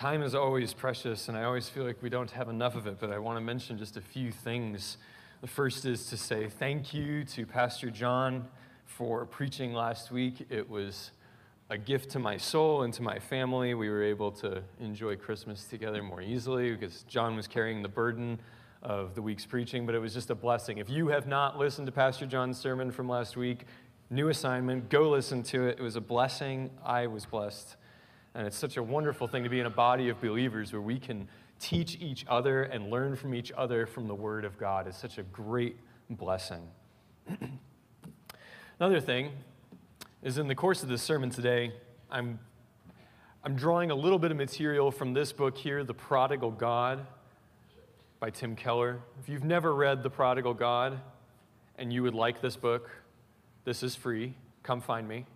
Time is always precious, and I always feel like we don't have enough of it, but I want to mention just a few things. The first is to say thank you to Pastor John for preaching last week. It was a gift to my soul and to my family. We were able to enjoy Christmas together more easily because John was carrying the burden of the week's preaching, but it was just a blessing. If you have not listened to Pastor John's sermon from last week, new assignment, go listen to it. It was a blessing. I was blessed. And it's such a wonderful thing to be in a body of believers where we can teach each other and learn from each other from the Word of God. It's such a great blessing. Another thing is in the course of this sermon today, I'm, I'm drawing a little bit of material from this book here, The Prodigal God by Tim Keller. If you've never read The Prodigal God and you would like this book, this is free. Come find me.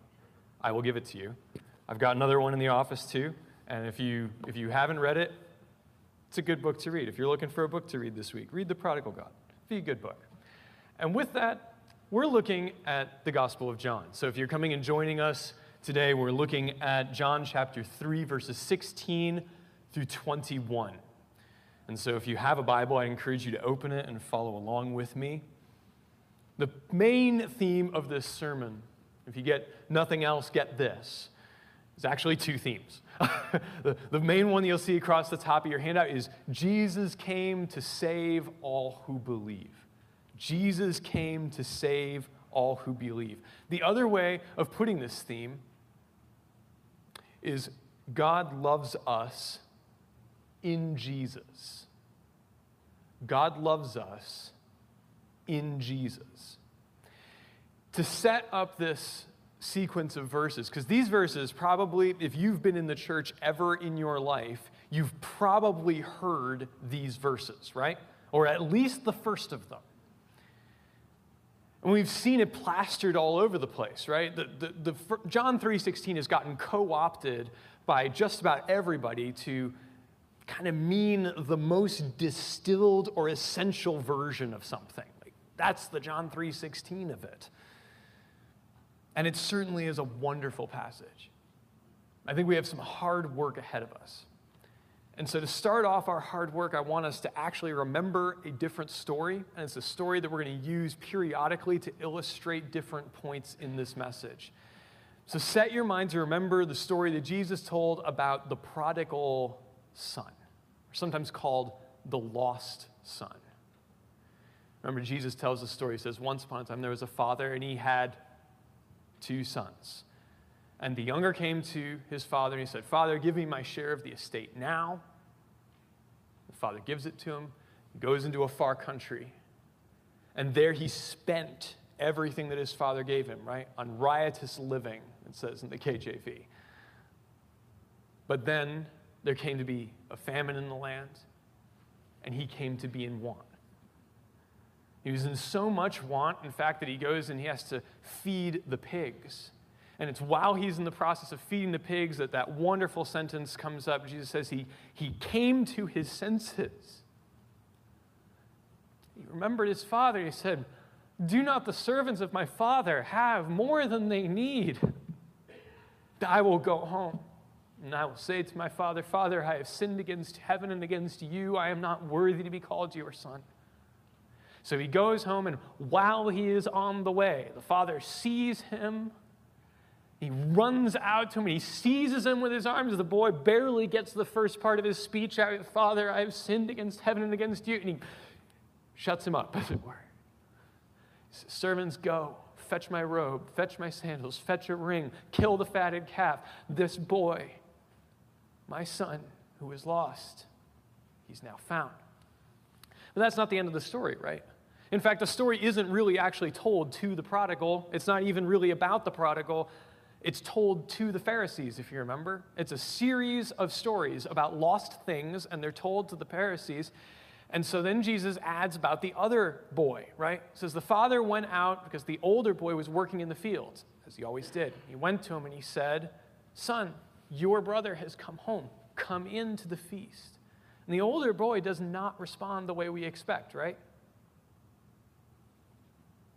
I will give it to you. I've got another one in the office too. And if you, if you haven't read it, it's a good book to read. If you're looking for a book to read this week, read The Prodigal God. Be a good book. And with that, we're looking at the Gospel of John. So if you're coming and joining us today, we're looking at John chapter 3, verses 16 through 21. And so if you have a Bible, I encourage you to open it and follow along with me. The main theme of this sermon, if you get nothing else, get this it's actually two themes. the, the main one that you'll see across the top of your handout is Jesus came to save all who believe. Jesus came to save all who believe. The other way of putting this theme is God loves us in Jesus. God loves us in Jesus. To set up this sequence of verses because these verses probably if you've been in the church ever in your life you've probably heard these verses right? Or at least the first of them. And we've seen it plastered all over the place right? The, the, the john 3.16 has gotten co-opted by just about everybody to kind of mean the most distilled or essential version of something. Like that's the john 3.16 of it and it certainly is a wonderful passage. I think we have some hard work ahead of us. And so, to start off our hard work, I want us to actually remember a different story. And it's a story that we're going to use periodically to illustrate different points in this message. So, set your mind to remember the story that Jesus told about the prodigal son, or sometimes called the lost son. Remember, Jesus tells the story. He says, Once upon a time, there was a father, and he had two sons. And the younger came to his father and he said, Father, give me my share of the estate now. The father gives it to him, goes into a far country, and there he spent everything that his father gave him, right? On riotous living, it says in the KJV. But then there came to be a famine in the land, and he came to be in want. He was in so much want, in fact, that he goes and he has to feed the pigs. And it's while he's in the process of feeding the pigs that that wonderful sentence comes up. Jesus says he, he came to his senses. He remembered his father. He said, Do not the servants of my father have more than they need? I will go home. And I will say to my father, Father, I have sinned against heaven and against you. I am not worthy to be called your son. So he goes home, and while he is on the way, the father sees him. He runs out to him and he seizes him with his arms. The boy barely gets the first part of his speech out Father, I have sinned against heaven and against you. And he shuts him up, as it were. Says, Servants, go, fetch my robe, fetch my sandals, fetch a ring, kill the fatted calf. This boy, my son, who was lost, he's now found. But that's not the end of the story, right? In fact, the story isn't really actually told to the prodigal. It's not even really about the prodigal. It's told to the Pharisees, if you remember. It's a series of stories about lost things, and they're told to the Pharisees. And so then Jesus adds about the other boy, right? He says the father went out because the older boy was working in the fields, as he always did. He went to him and he said, Son, your brother has come home. Come into the feast. And the older boy does not respond the way we expect, right?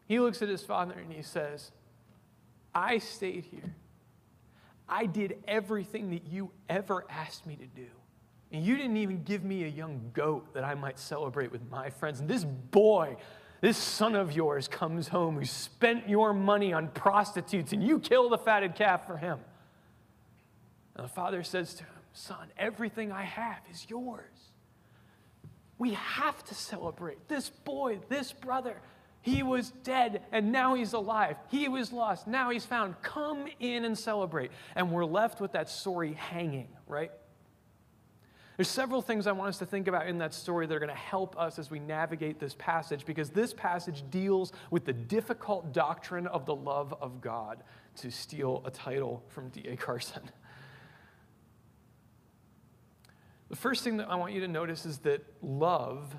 He looks at his father and he says, I stayed here. I did everything that you ever asked me to do. And you didn't even give me a young goat that I might celebrate with my friends. And this boy, this son of yours, comes home who spent your money on prostitutes, and you kill the fatted calf for him. And the father says to him, Son, everything I have is yours. We have to celebrate. This boy, this brother, he was dead and now he's alive. He was lost, now he's found. Come in and celebrate. And we're left with that story hanging, right? There's several things I want us to think about in that story that are going to help us as we navigate this passage because this passage deals with the difficult doctrine of the love of God, to steal a title from D.A. Carson. The first thing that I want you to notice is that love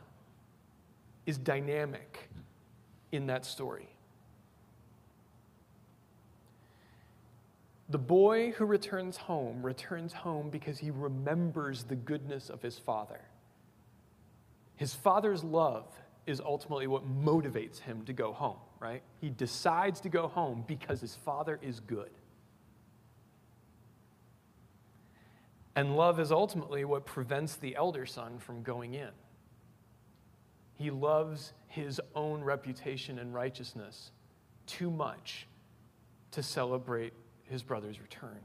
is dynamic in that story. The boy who returns home returns home because he remembers the goodness of his father. His father's love is ultimately what motivates him to go home, right? He decides to go home because his father is good. And love is ultimately what prevents the elder son from going in. He loves his own reputation and righteousness too much to celebrate his brother's return.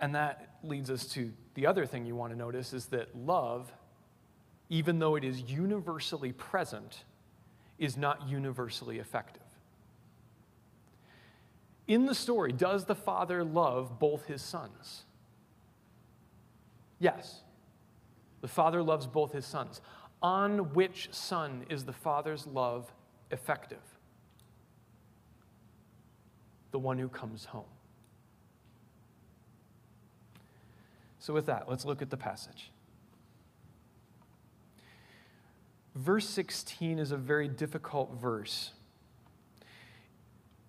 And that leads us to the other thing you want to notice is that love, even though it is universally present, is not universally effective. In the story, does the father love both his sons? Yes. The father loves both his sons. On which son is the father's love effective? The one who comes home. So, with that, let's look at the passage. Verse 16 is a very difficult verse.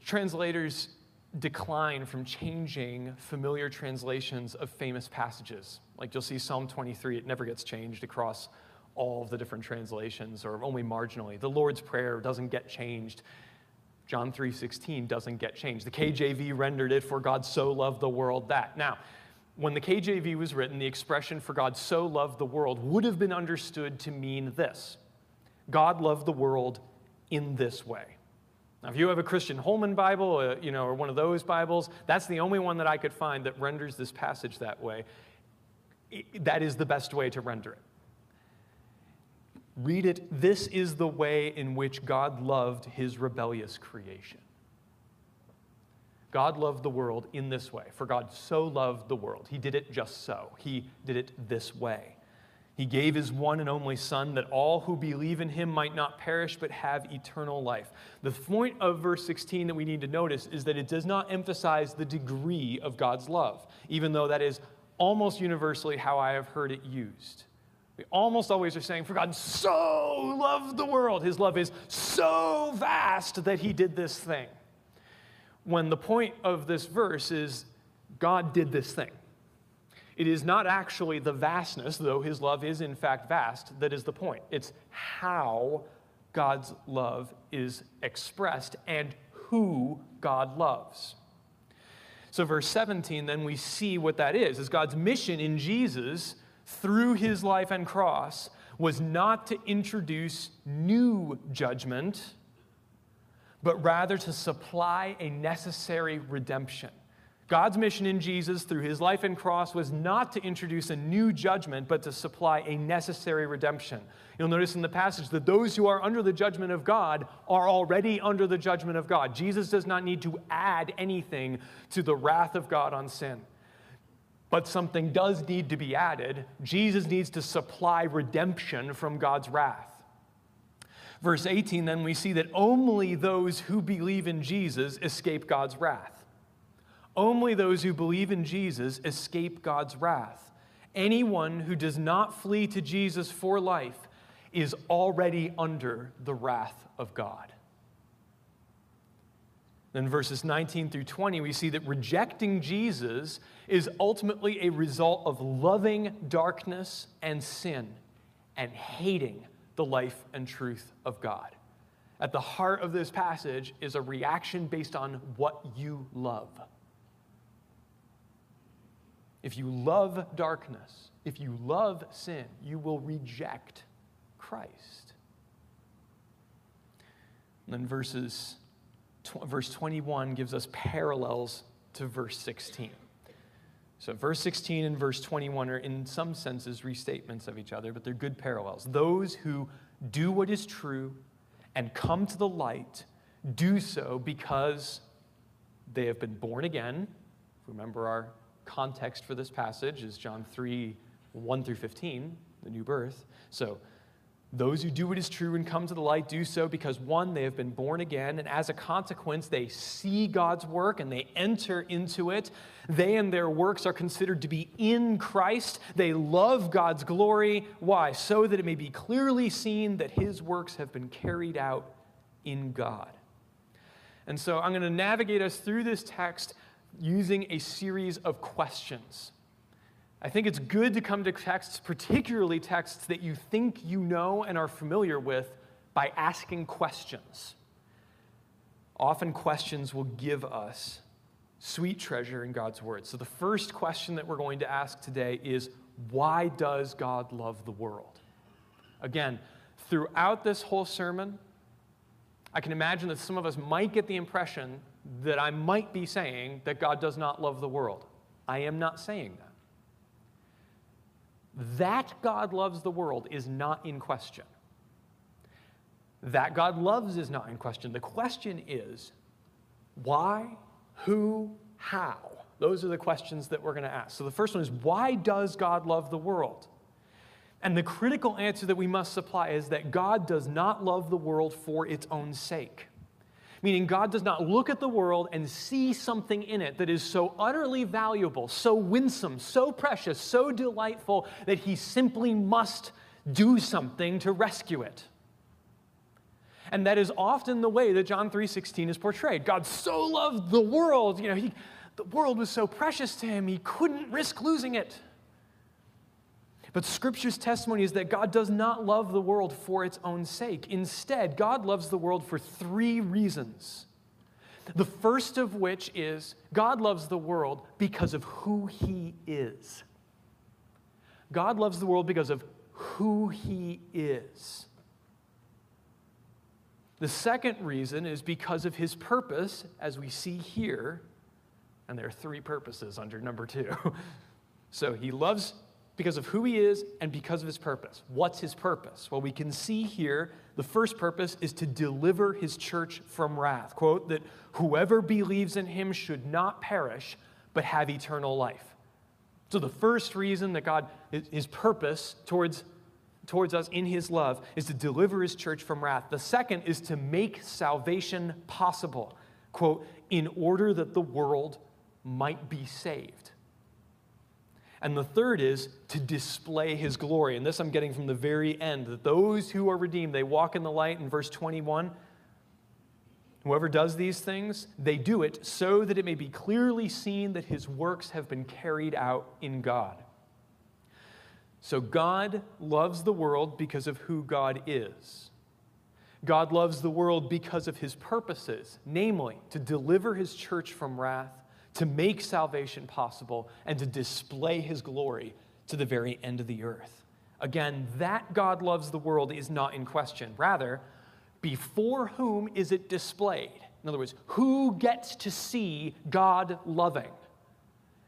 Translators decline from changing familiar translations of famous passages. Like you'll see Psalm 23, it never gets changed across all of the different translations or only marginally. The Lord's Prayer doesn't get changed. John 3:16 doesn't get changed. The KJV rendered it for God so loved the world that. Now, when the KJV was written, the expression for God so loved the world would have been understood to mean this. God loved the world in this way. Now, if you have a Christian Holman Bible, uh, you know, or one of those Bibles, that's the only one that I could find that renders this passage that way. It, that is the best way to render it. Read it. This is the way in which God loved his rebellious creation. God loved the world in this way. For God so loved the world. He did it just so. He did it this way. He gave his one and only Son that all who believe in him might not perish but have eternal life. The point of verse 16 that we need to notice is that it does not emphasize the degree of God's love, even though that is almost universally how I have heard it used. We almost always are saying, For God so loved the world. His love is so vast that he did this thing. When the point of this verse is, God did this thing. It is not actually the vastness, though his love is in fact vast, that is the point. It's how God's love is expressed and who God loves. So, verse 17, then we see what that is. Is God's mission in Jesus through his life and cross was not to introduce new judgment, but rather to supply a necessary redemption. God's mission in Jesus through his life and cross was not to introduce a new judgment, but to supply a necessary redemption. You'll notice in the passage that those who are under the judgment of God are already under the judgment of God. Jesus does not need to add anything to the wrath of God on sin. But something does need to be added. Jesus needs to supply redemption from God's wrath. Verse 18, then we see that only those who believe in Jesus escape God's wrath. Only those who believe in Jesus escape God's wrath. Anyone who does not flee to Jesus for life is already under the wrath of God. Then, verses 19 through 20, we see that rejecting Jesus is ultimately a result of loving darkness and sin and hating the life and truth of God. At the heart of this passage is a reaction based on what you love. if you love darkness, if you love sin, you will reject Christ. And then verses, verse 21 gives us parallels to verse 16. So, verse 16 and verse 21 are, in some senses, restatements of each other, but they're good parallels. Those who do what is true and come to the light do so because they have been born again. Remember, our context for this passage is John 3 1 through 15, the new birth. So, those who do what is true and come to the light do so because, one, they have been born again, and as a consequence, they see God's work and they enter into it. They and their works are considered to be in Christ. They love God's glory. Why? So that it may be clearly seen that his works have been carried out in God. And so I'm going to navigate us through this text using a series of questions. I think it's good to come to texts, particularly texts that you think you know and are familiar with, by asking questions. Often, questions will give us sweet treasure in God's Word. So, the first question that we're going to ask today is why does God love the world? Again, throughout this whole sermon, I can imagine that some of us might get the impression that I might be saying that God does not love the world. I am not saying that. That God loves the world is not in question. That God loves is not in question. The question is why, who, how? Those are the questions that we're going to ask. So the first one is why does God love the world? And the critical answer that we must supply is that God does not love the world for its own sake. Meaning, God does not look at the world and see something in it that is so utterly valuable, so winsome, so precious, so delightful that he simply must do something to rescue it. And that is often the way that John 3:16 is portrayed. God so loved the world, you know, he, the world was so precious to him, he couldn't risk losing it. But Scripture's testimony is that God does not love the world for its own sake. Instead, God loves the world for three reasons. The first of which is God loves the world because of who He is. God loves the world because of who He is. The second reason is because of His purpose, as we see here. And there are three purposes under number two. So He loves because of who he is and because of his purpose. What's his purpose? Well, we can see here the first purpose is to deliver his church from wrath. Quote, that whoever believes in him should not perish, but have eternal life. So, the first reason that God, his purpose towards, towards us in his love is to deliver his church from wrath. The second is to make salvation possible. Quote, in order that the world might be saved. And the third is to display his glory. And this I'm getting from the very end that those who are redeemed, they walk in the light in verse 21. Whoever does these things, they do it so that it may be clearly seen that his works have been carried out in God. So God loves the world because of who God is. God loves the world because of his purposes, namely, to deliver his church from wrath to make salvation possible and to display his glory to the very end of the earth. Again, that God loves the world is not in question. Rather, before whom is it displayed? In other words, who gets to see God loving?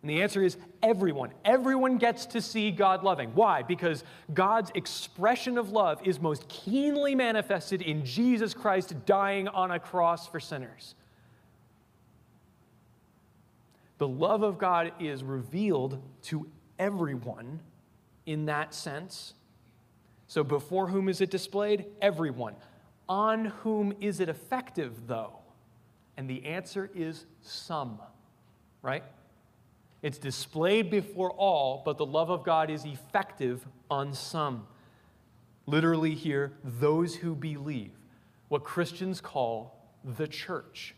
And the answer is everyone. Everyone gets to see God loving. Why? Because God's expression of love is most keenly manifested in Jesus Christ dying on a cross for sinners. The love of God is revealed to everyone in that sense. So, before whom is it displayed? Everyone. On whom is it effective, though? And the answer is some, right? It's displayed before all, but the love of God is effective on some. Literally, here, those who believe, what Christians call the church.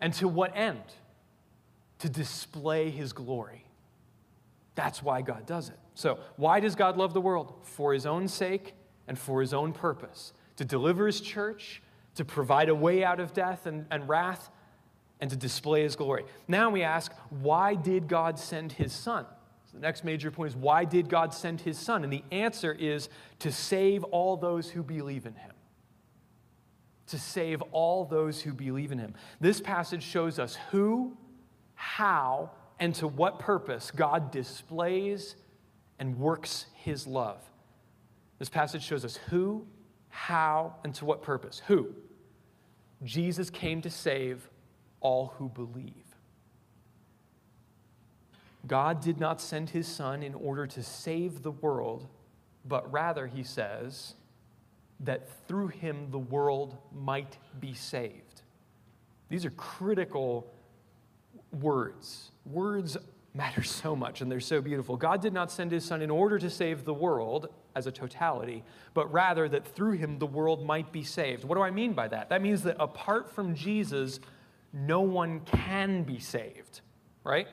And to what end? To display his glory. That's why God does it. So, why does God love the world? For his own sake and for his own purpose to deliver his church, to provide a way out of death and, and wrath, and to display his glory. Now we ask, why did God send his son? So the next major point is, why did God send his son? And the answer is to save all those who believe in him. To save all those who believe in him. This passage shows us who, how, and to what purpose God displays and works his love. This passage shows us who, how, and to what purpose. Who? Jesus came to save all who believe. God did not send his son in order to save the world, but rather, he says, that through him the world might be saved. These are critical words. Words matter so much and they're so beautiful. God did not send his son in order to save the world as a totality, but rather that through him the world might be saved. What do I mean by that? That means that apart from Jesus, no one can be saved, right?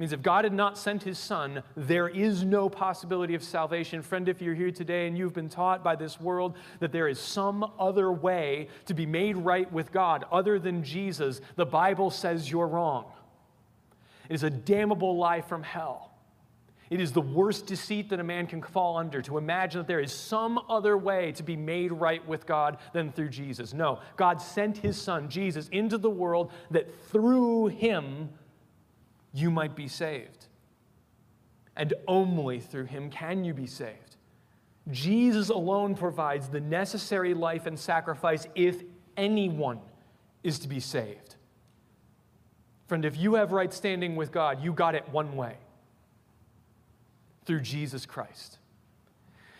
Means if God had not sent his son, there is no possibility of salvation. Friend, if you're here today and you've been taught by this world that there is some other way to be made right with God other than Jesus, the Bible says you're wrong. It is a damnable lie from hell. It is the worst deceit that a man can fall under to imagine that there is some other way to be made right with God than through Jesus. No, God sent his son, Jesus, into the world that through him you might be saved. And only through him can you be saved. Jesus alone provides the necessary life and sacrifice if anyone is to be saved. Friend, if you have right standing with God, you got it one way through Jesus Christ.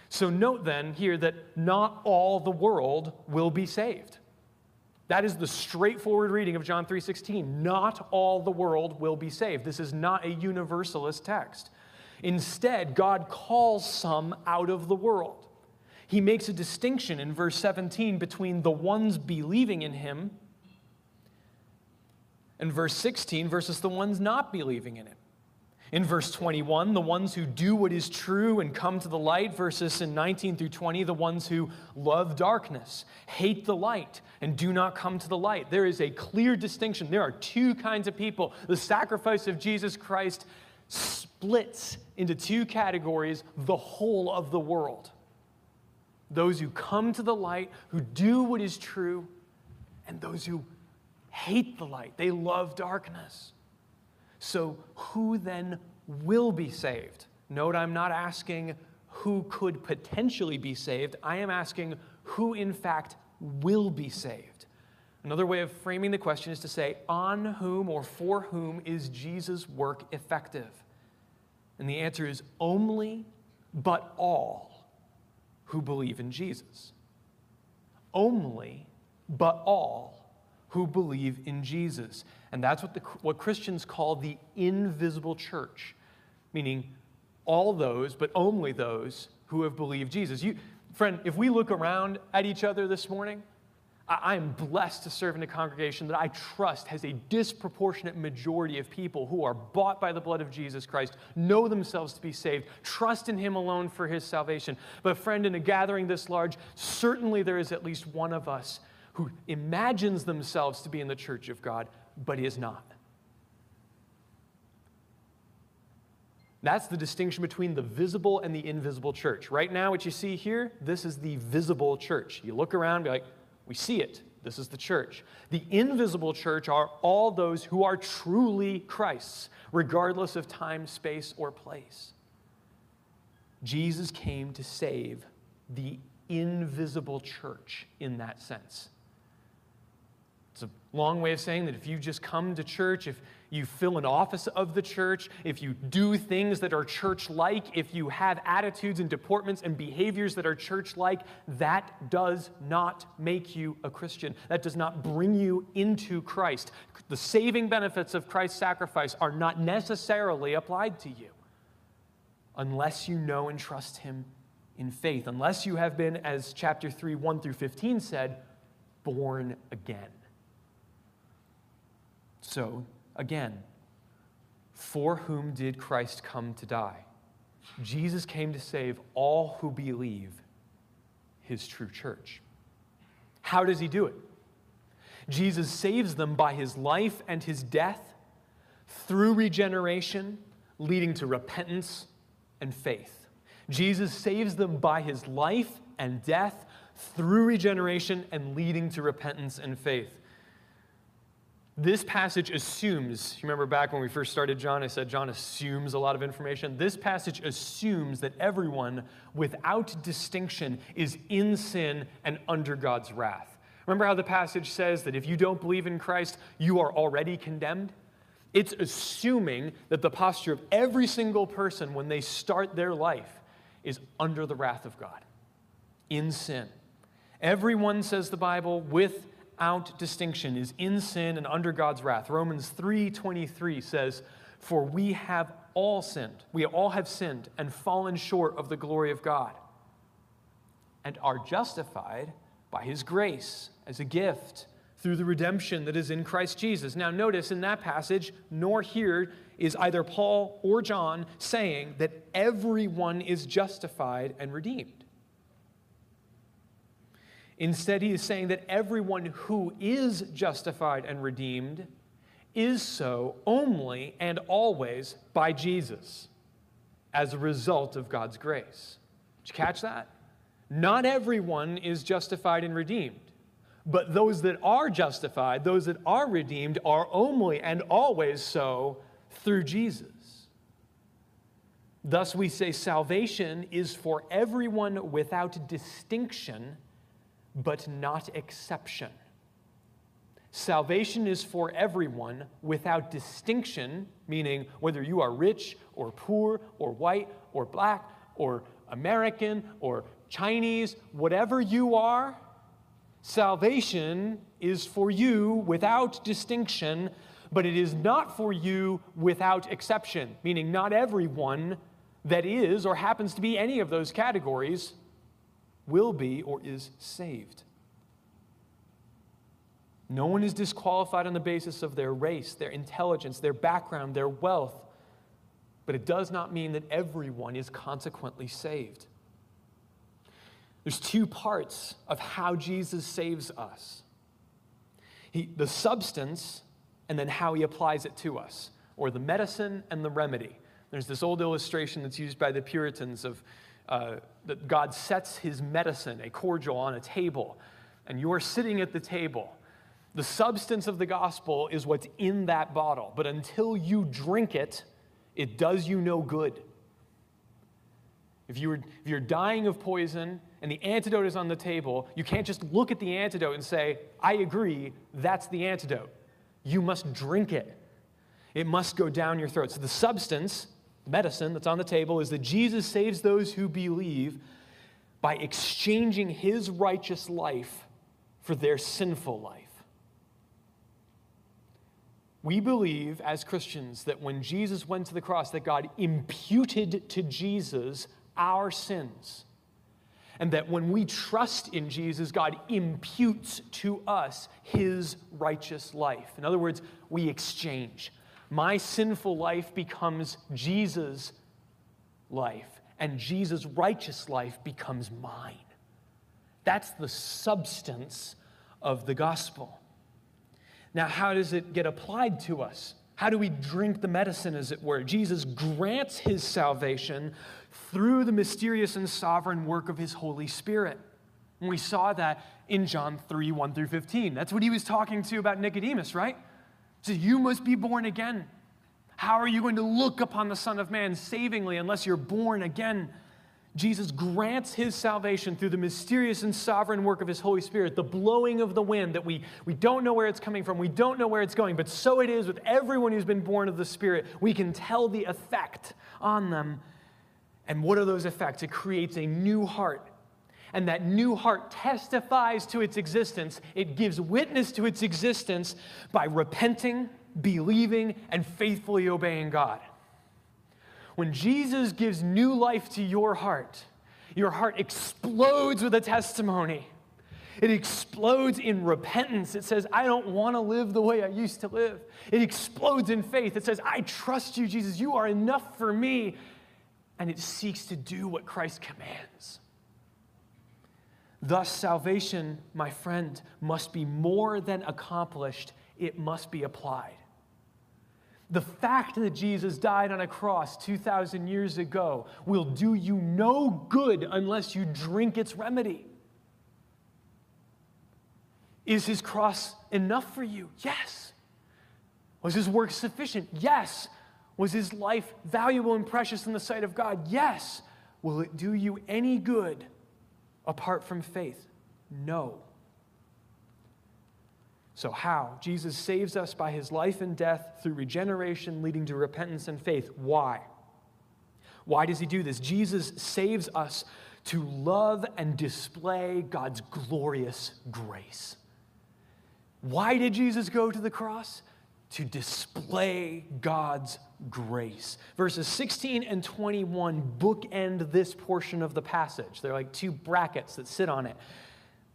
So note then here that not all the world will be saved. That is the straightforward reading of John 3:16. Not all the world will be saved. This is not a universalist text. Instead, God calls some out of the world. He makes a distinction in verse 17 between the ones believing in him and verse 16 versus the ones not believing in him. In verse 21, the ones who do what is true and come to the light, verses in 19 through 20, the ones who love darkness, hate the light, and do not come to the light. There is a clear distinction. There are two kinds of people. The sacrifice of Jesus Christ splits into two categories the whole of the world those who come to the light, who do what is true, and those who hate the light, they love darkness. So, who then will be saved? Note, I'm not asking who could potentially be saved, I am asking who, in fact, will be saved. Another way of framing the question is to say, on whom or for whom is Jesus' work effective? And the answer is only, but all who believe in Jesus. Only, but all who believe in Jesus. And that's what, the, what Christians call the invisible church, meaning all those, but only those who have believed Jesus. You, friend, if we look around at each other this morning, I am blessed to serve in a congregation that I trust has a disproportionate majority of people who are bought by the blood of Jesus Christ, know themselves to be saved, trust in Him alone for His salvation. But, friend, in a gathering this large, certainly there is at least one of us who imagines themselves to be in the church of God, but he is not. That's the distinction between the visible and the invisible church. Right now, what you see here, this is the visible church. You look around, be like, we see it. This is the church. The invisible church are all those who are truly Christ's, regardless of time, space, or place. Jesus came to save the invisible church in that sense. It's a long way of saying that if you just come to church, if you fill an office of the church, if you do things that are church like, if you have attitudes and deportments and behaviors that are church like, that does not make you a Christian. That does not bring you into Christ. The saving benefits of Christ's sacrifice are not necessarily applied to you unless you know and trust Him in faith, unless you have been, as chapter 3, 1 through 15 said, born again. So, again, for whom did Christ come to die? Jesus came to save all who believe his true church. How does he do it? Jesus saves them by his life and his death through regeneration, leading to repentance and faith. Jesus saves them by his life and death through regeneration and leading to repentance and faith. This passage assumes, you remember back when we first started John, I said John assumes a lot of information. This passage assumes that everyone, without distinction, is in sin and under God's wrath. Remember how the passage says that if you don't believe in Christ, you are already condemned? It's assuming that the posture of every single person when they start their life is under the wrath of God, in sin. Everyone, says the Bible, without distinction, is in sin and under God's wrath. Romans 3:23 says, "For we have all sinned. We all have sinned and fallen short of the glory of God, and are justified by his grace as a gift through the redemption that is in Christ Jesus." Now notice in that passage, nor here is either Paul or John saying that everyone is justified and redeemed. Instead, he is saying that everyone who is justified and redeemed is so only and always by Jesus as a result of God's grace. Did you catch that? Not everyone is justified and redeemed, but those that are justified, those that are redeemed, are only and always so through Jesus. Thus, we say salvation is for everyone without distinction but not exception. Salvation is for everyone without distinction, meaning whether you are rich or poor or white or black or American or Chinese, whatever you are, salvation is for you without distinction, but it is not for you without exception, meaning not everyone that is or happens to be any of those categories will be or is saved. No one is disqualified on the basis of their race, their intelligence, their background, their wealth, but it does not mean that everyone is consequently saved. There's two parts of how Jesus saves us he, the substance, and then how he applies it to us, or the medicine and the remedy. There's this old illustration that's used by the Puritans of uh, that God sets his medicine, a cordial, on a table, and you're sitting at the table. The substance of the gospel is what's in that bottle, but until you drink it, it does you no good. If you're, if you're dying of poison and the antidote is on the table, you can't just look at the antidote and say, I agree, that's the antidote. You must drink it. It must go down your throat. So the substance medicine that's on the table is that Jesus saves those who believe by exchanging his righteous life for their sinful life. We believe as Christians that when Jesus went to the cross that God imputed to Jesus our sins. And that when we trust in Jesus, God imputes to us his righteous life. In other words, we exchange my sinful life becomes Jesus' life, and Jesus' righteous life becomes mine. That's the substance of the gospel. Now, how does it get applied to us? How do we drink the medicine, as it were? Jesus grants his salvation through the mysterious and sovereign work of his Holy Spirit. And we saw that in John 3 1 through 15. That's what he was talking to about Nicodemus, right? So you must be born again. How are you going to look upon the Son of Man savingly unless you're born again? Jesus grants his salvation through the mysterious and sovereign work of his Holy Spirit, the blowing of the wind that we, we don't know where it's coming from, we don't know where it's going, but so it is with everyone who's been born of the Spirit. We can tell the effect on them. And what are those effects? It creates a new heart. And that new heart testifies to its existence. It gives witness to its existence by repenting, believing, and faithfully obeying God. When Jesus gives new life to your heart, your heart explodes with a testimony. It explodes in repentance. It says, I don't want to live the way I used to live. It explodes in faith. It says, I trust you, Jesus. You are enough for me. And it seeks to do what Christ commands. Thus, salvation, my friend, must be more than accomplished, it must be applied. The fact that Jesus died on a cross 2,000 years ago will do you no good unless you drink its remedy. Is his cross enough for you? Yes. Was his work sufficient? Yes. Was his life valuable and precious in the sight of God? Yes. Will it do you any good apart from faith? No. So, how? Jesus saves us by his life and death through regeneration, leading to repentance and faith. Why? Why does he do this? Jesus saves us to love and display God's glorious grace. Why did Jesus go to the cross? To display God's grace. Verses 16 and 21 bookend this portion of the passage. They're like two brackets that sit on it.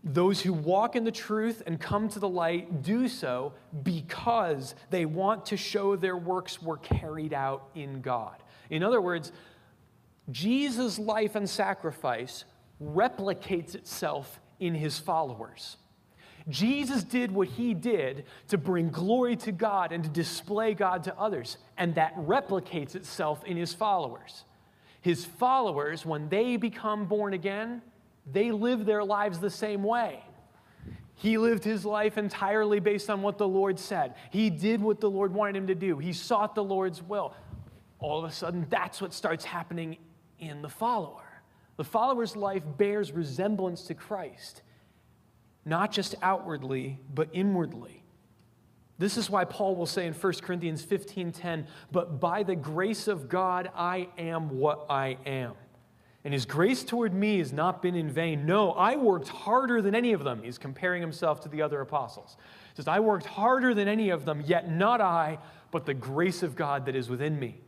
Those who walk in the truth and come to the light do so because they want to show their works were carried out in God. In other words, Jesus' life and sacrifice replicates itself in his followers. Jesus did what he did to bring glory to God and to display God to others, and that replicates itself in his followers. His followers, when they become born again, they live their lives the same way. He lived his life entirely based on what the Lord said. He did what the Lord wanted him to do. He sought the Lord's will. All of a sudden, that's what starts happening in the follower. The follower's life bears resemblance to Christ, not just outwardly, but inwardly. This is why Paul will say in 1 Corinthians 15:10, "But by the grace of God I am what I am." And his grace toward me has not been in vain. No, I worked harder than any of them. He's comparing himself to the other apostles. He says, I worked harder than any of them, yet not I, but the grace of God that is within me.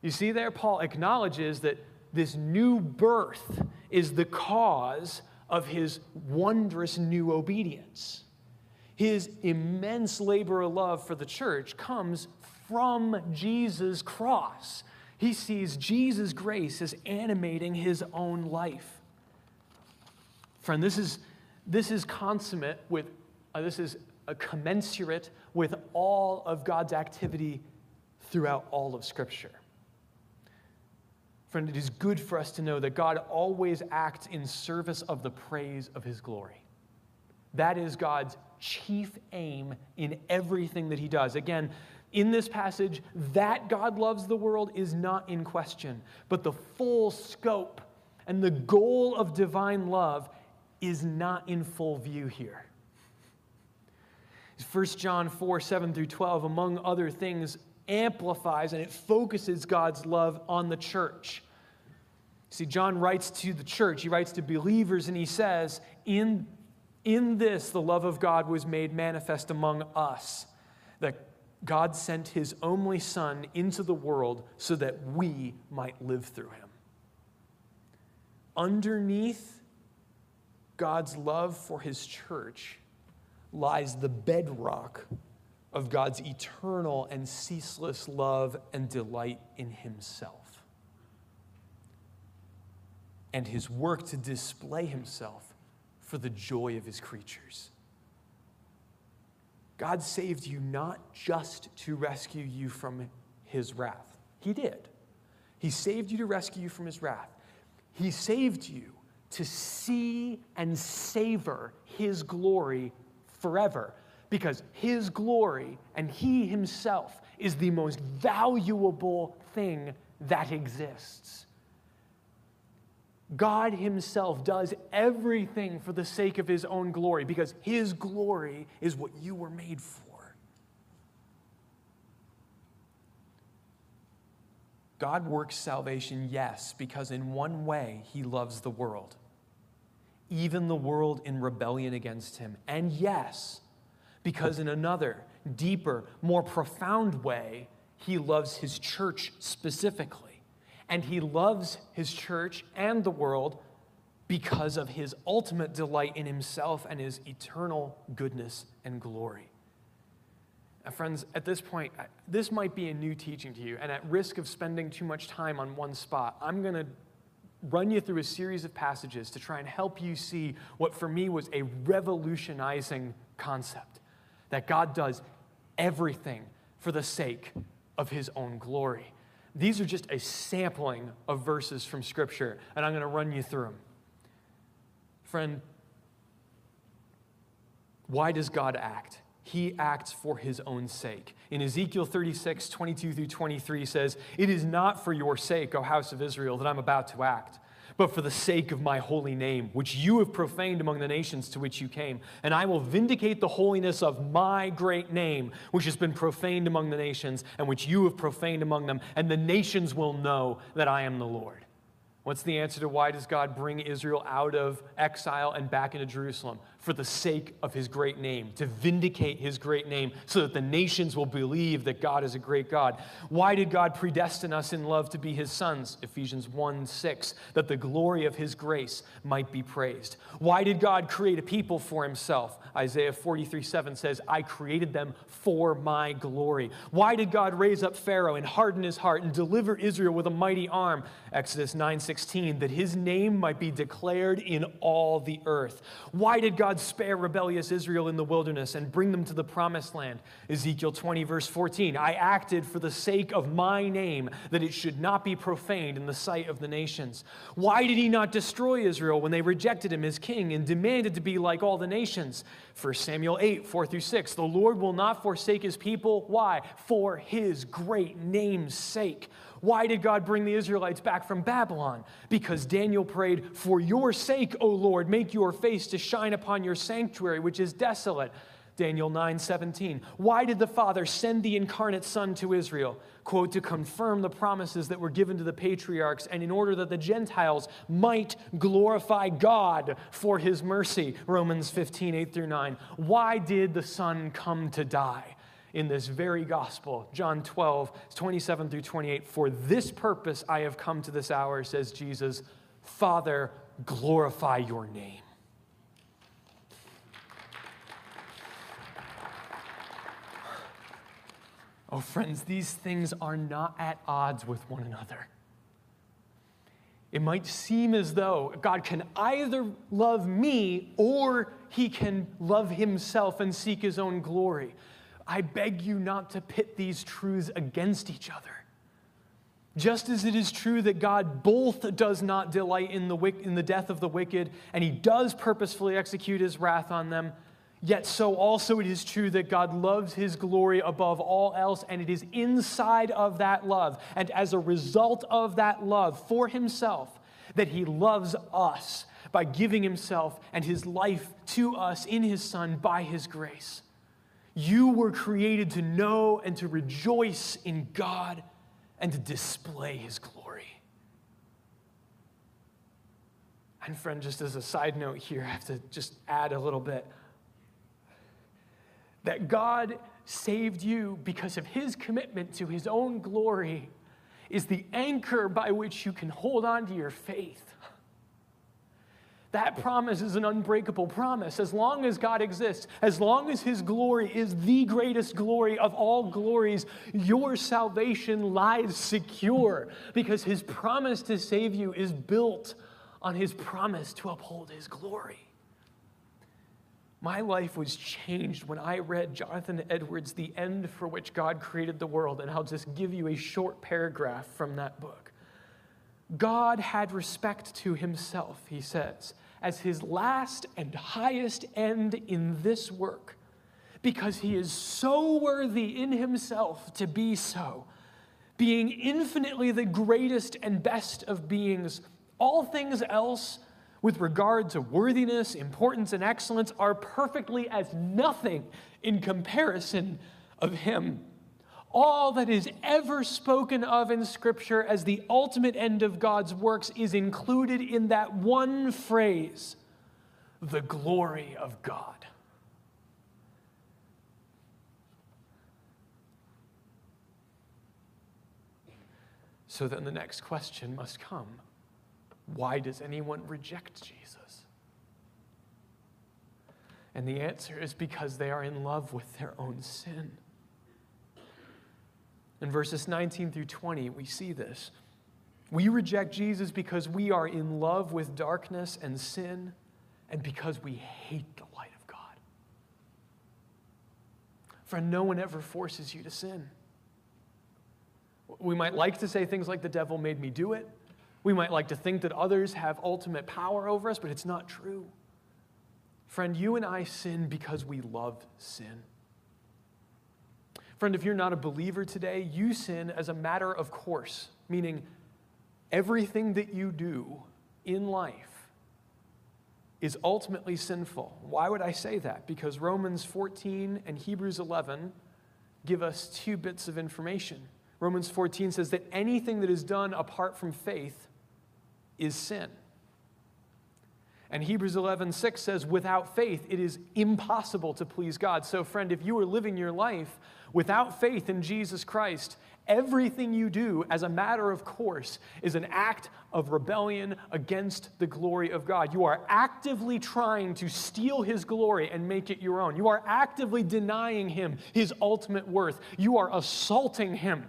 You see there, Paul acknowledges that this new birth is the cause of his wondrous new obedience. His immense labor of love for the church comes from Jesus' cross. He sees Jesus' grace as animating his own life. Friend, this is, this is consummate with, uh, this is commensurate with all of God's activity throughout all of Scripture. Friend, it is good for us to know that God always acts in service of the praise of his glory. That is God's chief aim in everything that he does. Again, in this passage, that God loves the world is not in question, but the full scope and the goal of divine love is not in full view here. 1 John 4 7 through 12, among other things, amplifies and it focuses God's love on the church. See, John writes to the church, he writes to believers, and he says, In, in this, the love of God was made manifest among us, that God sent his only Son into the world so that we might live through him. Underneath God's love for his church lies the bedrock of God's eternal and ceaseless love and delight in himself. And his work to display himself for the joy of his creatures. God saved you not just to rescue you from his wrath. He did. He saved you to rescue you from his wrath. He saved you to see and savor his glory forever because his glory and he himself is the most valuable thing that exists. God Himself does everything for the sake of His own glory because His glory is what you were made for. God works salvation, yes, because in one way He loves the world, even the world in rebellion against Him. And yes, because in another, deeper, more profound way, He loves His church specifically and he loves his church and the world because of his ultimate delight in himself and his eternal goodness and glory. Now, friends, at this point, this might be a new teaching to you, and at risk of spending too much time on one spot, I'm going to run you through a series of passages to try and help you see what for me was a revolutionizing concept that God does everything for the sake of his own glory. These are just a sampling of verses from Scripture, and I'm going to run you through them. Friend, why does God act? He acts for his own sake. In Ezekiel 36, 22 through 23 says, It is not for your sake, O house of Israel, that I'm about to act but for the sake of my holy name, which you have profaned among the nations to which you came. And I will vindicate the holiness of my great name, which has been profaned among the nations, and which you have profaned among them. And the nations will know that I am the Lord. What's the answer to why does God bring Israel out of exile and back into Jerusalem? For the sake of his great name, to vindicate his great name, so that the nations will believe that God is a great God. Why did God predestine us in love to be his sons? Ephesians 1 6, that the glory of his grace might be praised. Why did God create a people for himself? Isaiah 43 7 says, I created them for my glory. Why did God raise up Pharaoh and harden his heart and deliver Israel with a mighty arm? Exodus 9 16, that his name might be declared in all the earth. Why did God spare rebellious Israel in the wilderness and bring them to the promised land? Ezekiel 20, verse 14, I acted for the sake of my name, that it should not be profaned in the sight of the nations. Why did he not destroy Israel when they rejected him as king and demanded to be like all the nations? 1 Samuel 8, 4 through 6. The Lord will not forsake his people. Why? For his great name's sake. Why did God bring the Israelites back from Babylon? Because Daniel prayed, For your sake, O Lord, make your face to shine upon your sanctuary, which is desolate. Daniel 9 17. Why did the Father send the incarnate Son to Israel? Quote, to confirm the promises that were given to the patriarchs and in order that the Gentiles might glorify God for his mercy. Romans 15 8 through 9. Why did the Son come to die? In this very gospel. John 12, 27 through 28. For this purpose I have come to this hour, says Jesus. Father, glorify your name. Oh, friends, these things are not at odds with one another. It might seem as though God can either love me or he can love himself and seek his own glory. I beg you not to pit these truths against each other. Just as it is true that God both does not delight in the, in the death of the wicked and he does purposefully execute his wrath on them, Yet so also it is true that God loves his glory above all else, and it is inside of that love, and as a result of that love for himself, that he loves us by giving himself and his life to us in his Son by his grace. You were created to know and to rejoice in God and to display his glory. And, friend, just as a side note here, I have to just add a little bit that God saved you because of his commitment to his own glory is the anchor by which you can hold on to your faith. That promise is an unbreakable promise. As long as God exists, as long as His glory is the greatest glory of all glories, your salvation lies secure because His promise to save you is built on His promise to uphold His glory. My life was changed when I read Jonathan Edwards' The End for Which God Created the World, and I'll just give you a short paragraph from that book. God had respect to himself, he says, as his last and highest end in this work, because he is so worthy in himself to be so, being infinitely the greatest and best of beings. All things else with regard to worthiness, importance, and excellence are perfectly as nothing in comparison of him. All that is ever spoken of in Scripture as the ultimate end of God's works is included in that one phrase the glory of God. So then the next question must come why does anyone reject Jesus? And the answer is because they are in love with their own sin. In verses 19 through 20, we see this. We reject Jesus because we are in love with darkness and sin and because we hate the light of God. Friend, no one ever forces you to sin. We might like to say things like, the devil made me do it. We might like to think that others have ultimate power over us, but it's not true. Friend, you and I sin because we love sin. Friend, if you're not a believer today, you sin as a matter of course, meaning everything that you do in life is ultimately sinful. Why would I say that? Because Romans 14 and Hebrews 11 give us two bits of information. Romans 14 says that anything that is done apart from faith is sin. And Hebrews 11, 6 says, without faith, it is impossible to please God. So, friend, if you are living your life without faith in Jesus Christ, everything you do as a matter of course is an act of rebellion against the glory of God. You are actively trying to steal his glory and make it your own. You are actively denying him his ultimate worth. You are assaulting him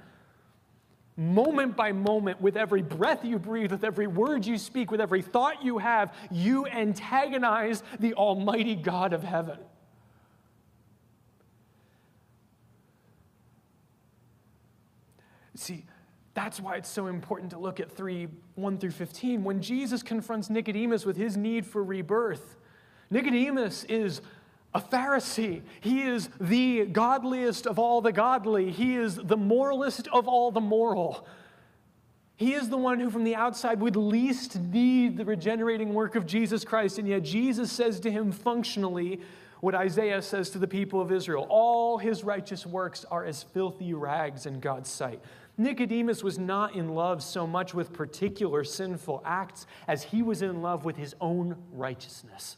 moment by moment, with every breath you breathe, with every word you speak, with every thought you have, you antagonize the Almighty God of heaven. See, that's why it's so important to look at 3 1 through 15. When Jesus confronts Nicodemus with his need for rebirth, Nicodemus is a Pharisee. He is the godliest of all the godly. He is the moralist of all the moral. He is the one who, from the outside, would least need the regenerating work of Jesus Christ. And yet, Jesus says to him functionally what Isaiah says to the people of Israel all his righteous works are as filthy rags in God's sight. Nicodemus was not in love so much with particular sinful acts as he was in love with his own righteousness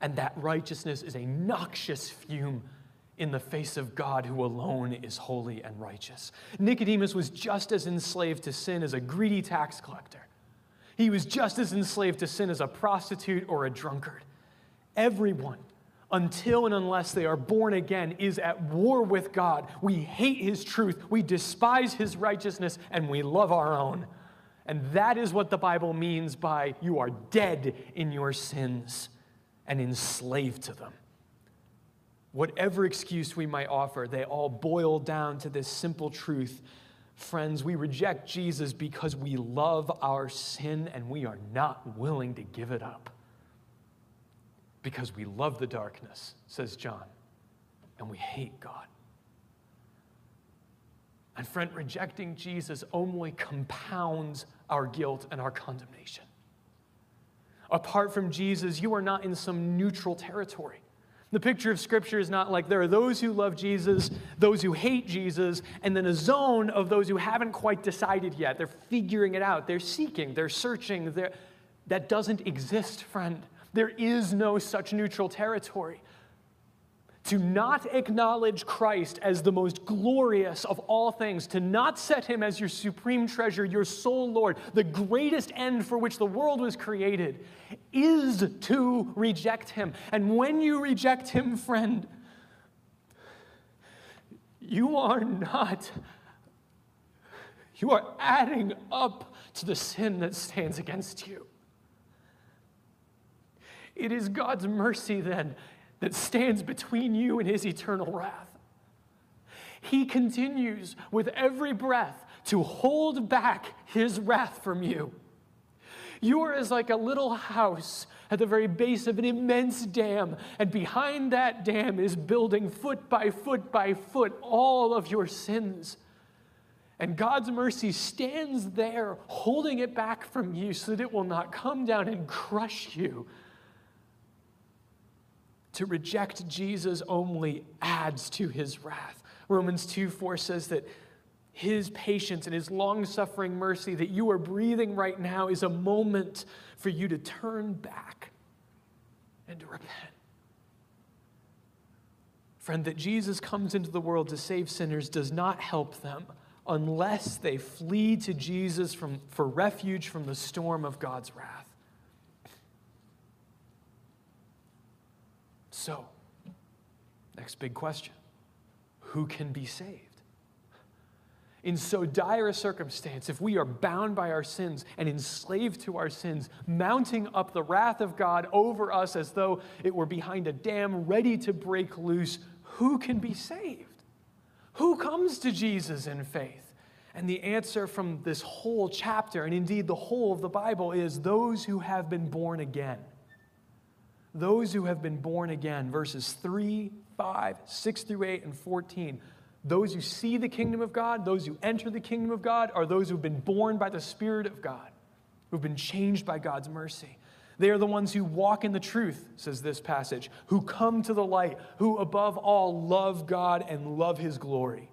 and that righteousness is a noxious fume in the face of God who alone is holy and righteous. Nicodemus was just as enslaved to sin as a greedy tax collector. He was just as enslaved to sin as a prostitute or a drunkard. Everyone, until and unless they are born again, is at war with God. We hate his truth, we despise his righteousness, and we love our own. And that is what the Bible means by you are dead in your sins and enslaved to them. Whatever excuse we might offer, they all boil down to this simple truth. Friends, we reject Jesus because we love our sin and we are not willing to give it up. Because we love the darkness, says John, and we hate God. And friend, rejecting Jesus only compounds our guilt and our condemnation. Apart from Jesus, you are not in some neutral territory. The picture of Scripture is not like there are those who love Jesus, those who hate Jesus, and then a zone of those who haven't quite decided yet. They're figuring it out, they're seeking, they're searching. They're... That doesn't exist, friend. There is no such neutral territory to not acknowledge Christ as the most glorious of all things, to not set him as your supreme treasure, your sole Lord, the greatest end for which the world was created, is to reject him. And when you reject him, friend, you are not, you are adding up to the sin that stands against you. It is God's mercy then that stands between you and his eternal wrath. He continues with every breath to hold back his wrath from you. You are as like a little house at the very base of an immense dam, and behind that dam is building foot by foot by foot all of your sins. And God's mercy stands there, holding it back from you so that it will not come down and crush you to reject Jesus only adds to his wrath. Romans 2 4 says that his patience and his long suffering mercy that you are breathing right now is a moment for you to turn back and to repent. Friend, that Jesus comes into the world to save sinners does not help them unless they flee to Jesus from, for refuge from the storm of God's wrath. So, next big question who can be saved? in so dire a circumstance, if we are bound by our sins and enslaved to our sins, mounting up the wrath of God over us as though it were behind a dam ready to break loose, who can be saved? Who comes to Jesus in faith? And the answer from this whole chapter, and indeed the whole of the Bible, is those who have been born again. Those who have been born again, verses 3, 5, 6 through 8, and 14 those who see the kingdom of God, those who enter the kingdom of God, are those who've been born by the Spirit of God, who've been changed by God's mercy. They are the ones who walk in the truth, says this passage, who come to the light, who above all love God and love his glory.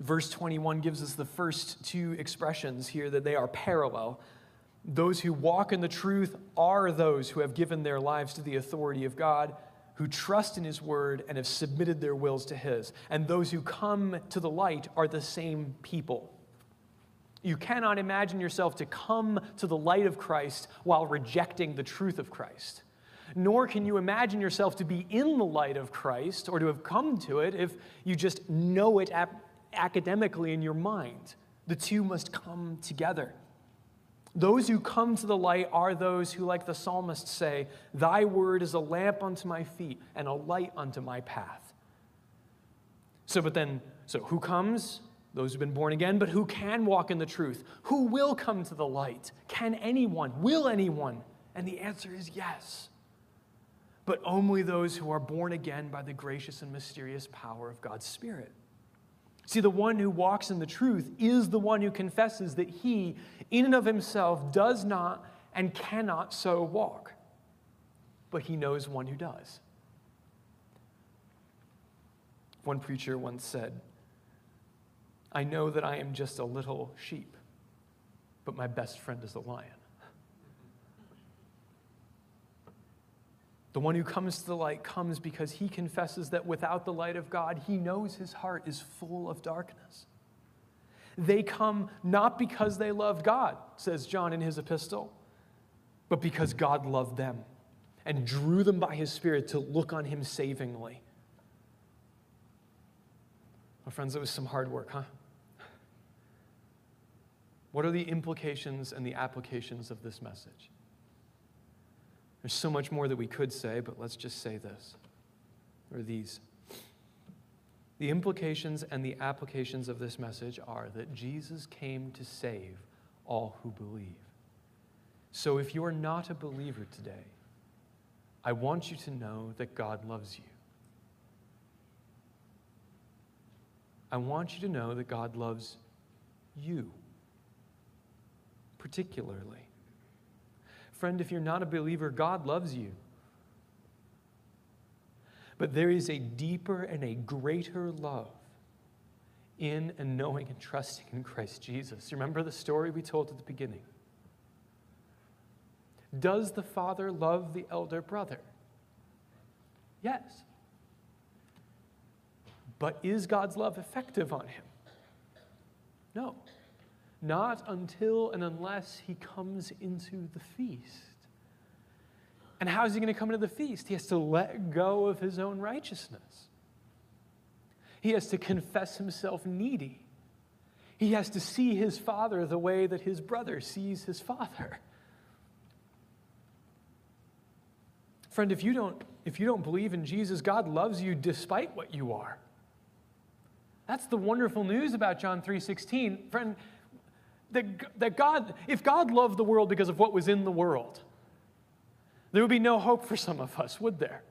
Verse 21 gives us the first two expressions here that they are parallel. Those who walk in the truth are those who have given their lives to the authority of God who trust in his word and have submitted their wills to his. And those who come to the light are the same people. You cannot imagine yourself to come to the light of Christ while rejecting the truth of Christ. Nor can you imagine yourself to be in the light of Christ or to have come to it if you just know it ap- academically in your mind. The two must come together. Those who come to the light are those who, like the psalmist, say, Thy word is a lamp unto my feet and a light unto my path. So, but then, so who comes? Those who've been born again, but who can walk in the truth? Who will come to the light? Can anyone? Will anyone? And the answer is yes. But only those who are born again by the gracious and mysterious power of God's Spirit. See, the one who walks in the truth is the one who confesses that he, in and of himself, does not and cannot so walk. But he knows one who does. One preacher once said, I know that I am just a little sheep, but my best friend is a lion. The one who comes to the light comes because he confesses that without the light of God, he knows his heart is full of darkness. They come not because they loved God, says John in his epistle, but because God loved them and drew them by his Spirit to look on him savingly. My friends, it was some hard work, huh? What are the implications and the applications of this message? There's so much more that we could say, but let's just say this or these. The implications and the applications of this message are that Jesus came to save all who believe. So if you are not a believer today, I want you to know that God loves you. I want you to know that God loves you, particularly. Friend, if you're not a believer, God loves you. But there is a deeper and a greater love in and knowing and trusting in Christ Jesus. Remember the story we told at the beginning. Does the father love the elder brother? Yes. But is God's love effective on him? No. Not until and unless he comes into the feast. And how is he going to come into the feast? He has to let go of his own righteousness. He has to confess himself needy. He has to see his father the way that his brother sees his father. Friend, if you don't, if you don't believe in Jesus, God loves you despite what you are. That's the wonderful news about John 3:16. Friend, that, that God, if God loved the world because of what was in the world, there would be no hope for some of us, would there?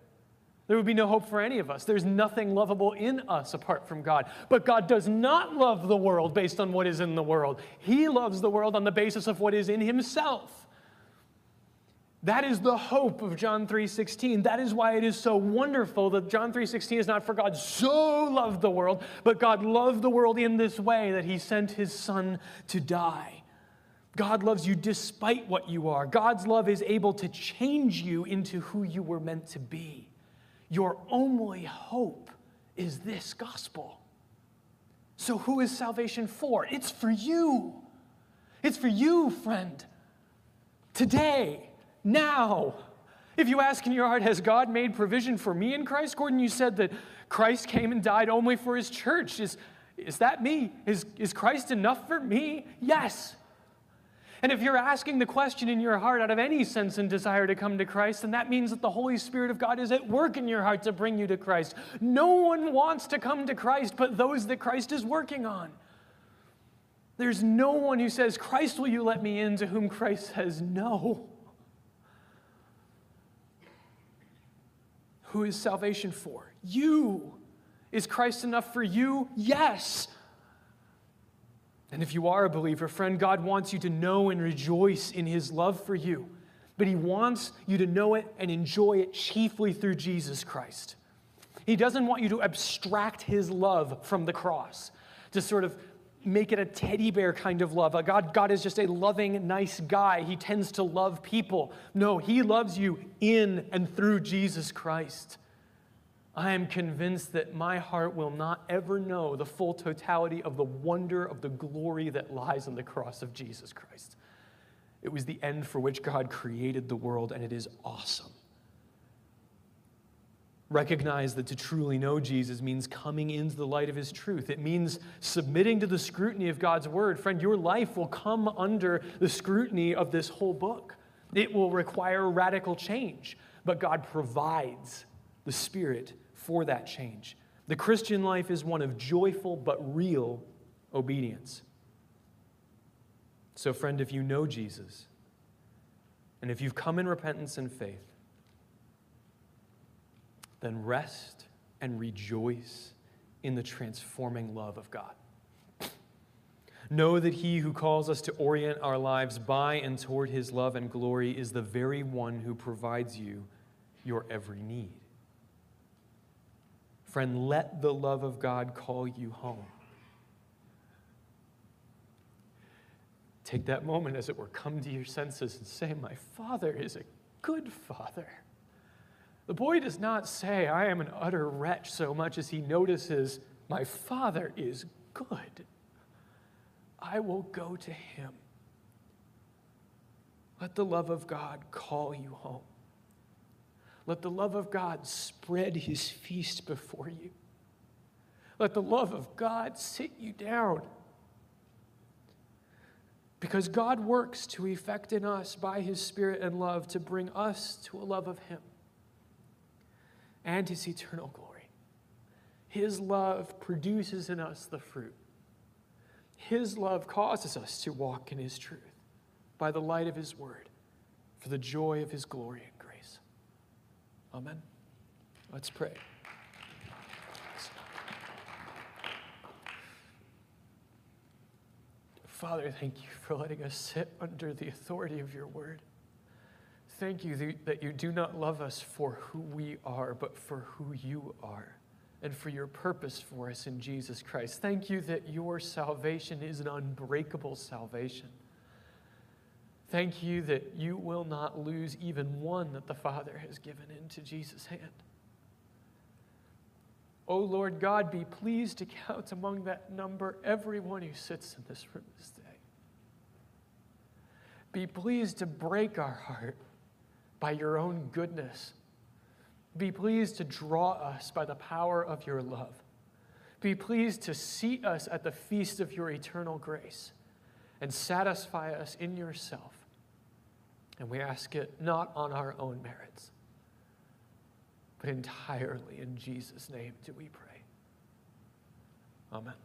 There would be no hope for any of us. There's nothing lovable in us apart from God. But God does not love the world based on what is in the world. He loves the world on the basis of what is in Himself. That is the hope of John 3:16. That is why it is so wonderful that John 3:16 is not for God so loved the world, but God loved the world in this way that he sent his son to die. God loves you despite what you are. God's love is able to change you into who you were meant to be. Your only hope is this gospel. So, who is salvation for? It's for you. It's for you, friend. Today, now. If you ask in your heart, has God made provision for me in Christ? Gordon, you said that Christ came and died only for his church. Is, Is that me? Is, is Christ enough for me? Yes. And if you're asking the question in your heart out of any sense and desire to come to Christ, then that means that the Holy Spirit of God is at work in your heart to bring you to Christ. No one wants to come to Christ but those that Christ is working on. There's no one who says, Christ, will you let me in, to whom Christ says, no. Who is salvation for? You. Is Christ enough for you? Yes. And if you are a believer, friend, God wants you to know and rejoice in his love for you. But he wants you to know it and enjoy it chiefly through Jesus Christ. He doesn't want you to abstract his love from the cross, to sort of make it a teddy bear kind of love. God, God is just a loving, nice guy. He tends to love people. No, he loves you in and through Jesus Christ. I am convinced that my heart will not ever know the full totality of the wonder of the glory that lies on the cross of Jesus Christ. It was the end for which God created the world, and it is awesome. Recognize that to truly know Jesus means coming into the light of his truth. It means submitting to the scrutiny of God's word. Friend, your life will come under the scrutiny of this whole book. It will require radical change, but God provides the Spirit for that change. The Christian life is one of joyful but real obedience. So, friend, if you know Jesus, and if you've come in repentance and faith, then rest and rejoice in the transforming love of God. Know that he who calls us to orient our lives by and toward his love and glory is the very one who provides you your every need. Friend, let the love of God call you home. Take that moment, as it were, come to your senses and say, My Father is a good Father. The boy does not say, I am an utter wretch, so much as he notices, My Father is good. I will go to him. Let the love of God call you home. Let the love of God spread his feast before you. Let the love of God sit you down. Because God works to effect in us by his Spirit and love to bring us to a love of him and his eternal glory. His love produces in us the fruit. His love causes us to walk in his truth by the light of his word for the joy of his glory and grace. Amen. Let's pray. Father, thank you for letting us sit under the authority of your word. Thank you that you do not love us for who we are, but for who you are and for your purpose for us in Jesus Christ. Thank you that your salvation is an unbreakable salvation. Thank you that you will not lose even one that the Father has given into Jesus' hand. O oh Lord God, be pleased to count among that number everyone who sits in this room this day. Be pleased to break our heart by your own goodness. Be pleased to draw us by the power of your love. Be pleased to seat us at the feast of your eternal grace and satisfy us in yourself and we ask it not on our own merits, but entirely in Jesus' name do we pray. Amen.